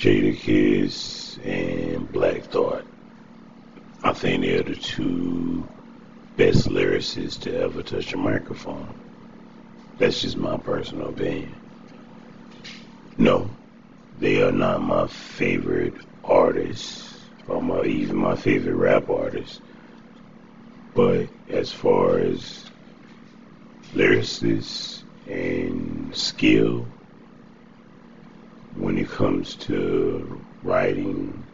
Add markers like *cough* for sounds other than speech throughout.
Jadakiss and Black Thought. I think they're the two best lyricists to ever touch a microphone. That's just my personal opinion. No, they are not my favorite artists or my even my favorite rap artists. But as far as lyricists and skill comes to writing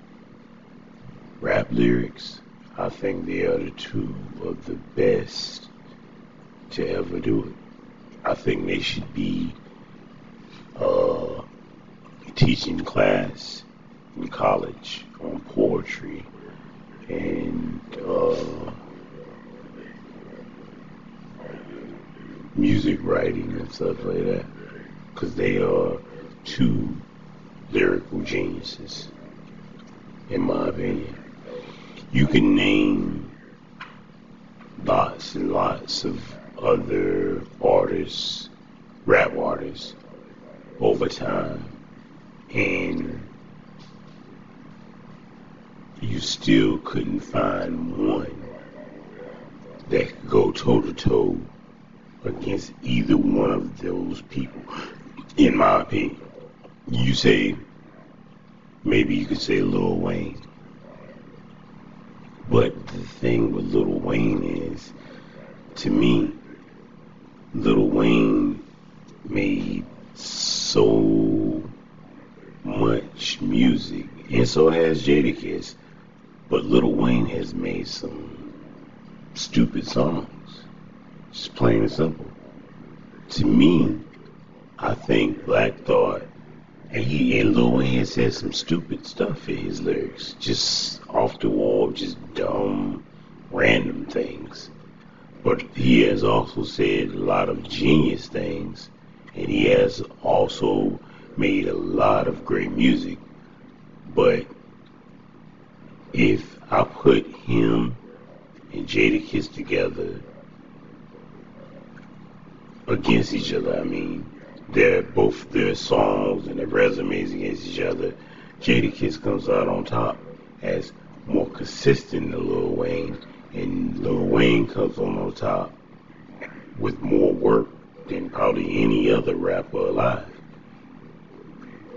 rap lyrics, I think they are the two of the best to ever do it. I think they should be uh, teaching class in college on poetry and uh, music writing and stuff like that because they are two lyrical geniuses in my opinion you can name lots and lots of other artists rap artists over time and you still couldn't find one that could go toe to toe against either one of those people, in my opinion. You say, maybe you could say Lil Wayne. But the thing with Lil Wayne is, to me, Lil Wayne made so much music, and so has Jadakiss. But Lil Wayne has made some stupid songs. Just plain and simple. To me, I think Black Thought and he and Lil Wayne said some stupid stuff in his lyrics. Just off the wall, just dumb, random things. But he has also said a lot of genius things. And he has also made a lot of great music. But if I put him and Jadakiss together, against each other. I mean, they're both their songs and their resumes against each other. Jadakiss comes out on top as more consistent than Lil Wayne, and Lil Wayne comes on on top with more work than probably any other rapper alive.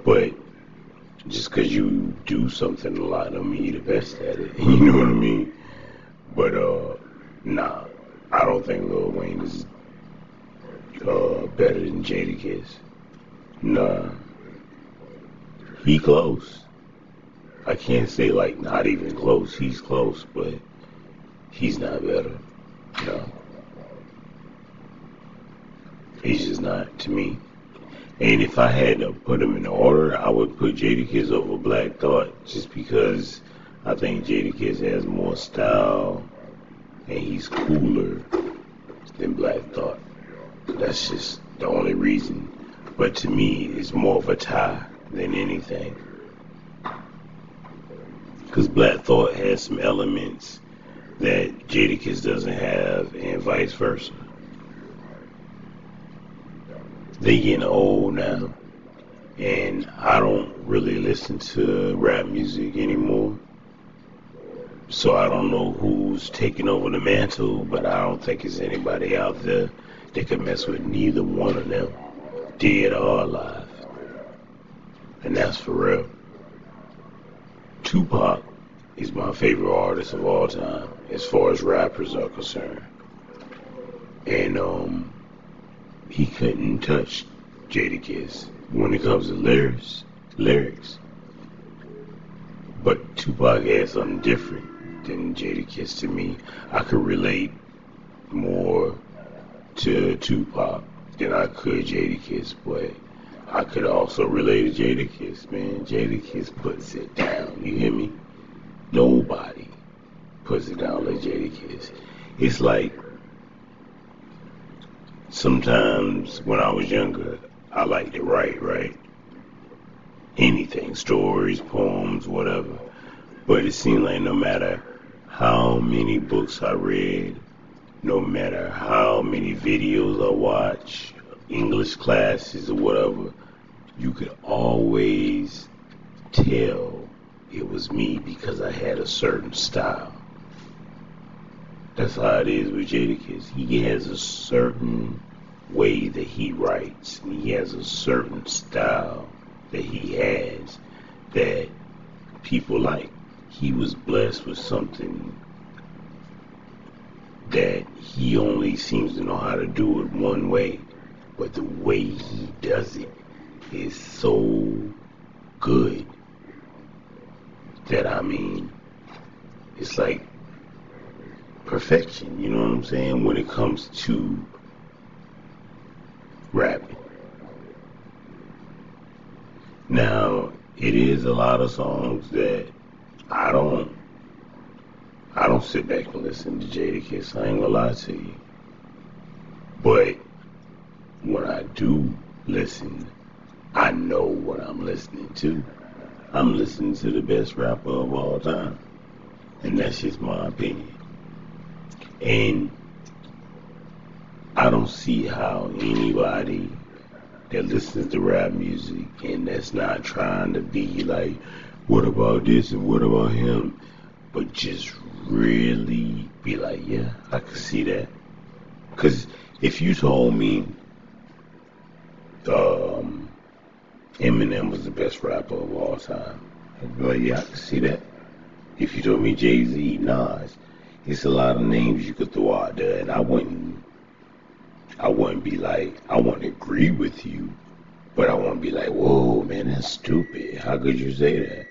But just because you do something a lot don't mean you're the best at it. *laughs* You know what I mean? But uh, nah, I don't think Lil Wayne is uh, better than Jadakiss. Nah. He close. I can't say like not even close. He's close, but he's not better. No. He's just not to me. And if I had to put him in order, I would put Jadakiss over Black Thought just because I think Jadakiss has more style and he's cooler than Black Thought. That's just the only reason. But to me, it's more of a tie than anything. Because Black Thought has some elements that Jadakiss doesn't have, and vice versa. They getting old now, and I don't really listen to rap music anymore. So I don't know who's taking over the mantle, but I don't think it's anybody out there they could mess with neither one of them, dead or alive. And that's for real. Tupac is my favorite artist of all time, as far as rappers are concerned. And um, he couldn't touch Jadakiss when it comes to lyrics. Lyrics. But Tupac had something different than Jadakiss to me. I could relate more to Tupac uh, than I could Jadakiss, but I could also relate to Jadakiss, man. Jadakiss puts it down. You hear me? Nobody puts it down like Jadakiss. It's like sometimes when I was younger, I liked to write, right? Anything, stories, poems, whatever. But it seemed like no matter how many books I read, no matter how many videos I watch, English classes or whatever, you could always tell it was me because I had a certain style. That's how it is with Jadakiss. He has a certain way that he writes, and he has a certain style that he has that people like. He was blessed with something that he only seems to know how to do it one way, but the way he does it is so good that I mean, it's like perfection, you know what I'm saying, when it comes to rapping. Now, it is a lot of songs that I don't sit back and listen to Jadakiss. I ain't gonna lie to you. But when I do listen, I know what I'm listening to. I'm listening to the best rapper of all time. And that's just my opinion. And I don't see how anybody that listens to rap music and that's not trying to be like, what about this and what about him? But just really be like, yeah, I could see that. Because if you told me um, Eminem was the best rapper of all time, I'd be like, yeah, I could see that. If you told me Jay Z, Nas, it's a lot of names you could throw out there, and I wouldn't, I wouldn't be like, I wouldn't agree with you, but I wouldn't be like, whoa, man, that's stupid. How could you say that?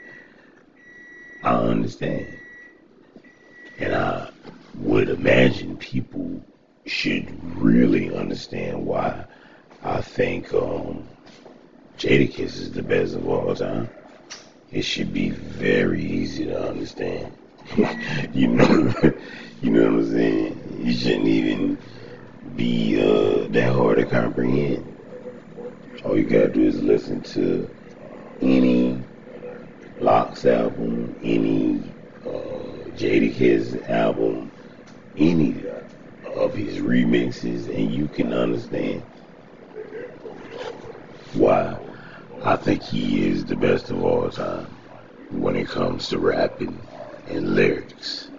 I understand. And I would imagine people should really understand why I think um, Jadakiss is the best of all time. It should be very easy to understand. *laughs* you know, *laughs* you know what I'm saying? You shouldn't even be uh, that hard to comprehend. All you gotta do is listen to any LOX album, any Jadakiss album, any of his remixes, and you can understand why I think he is the best of all time when it comes to rapping and lyrics.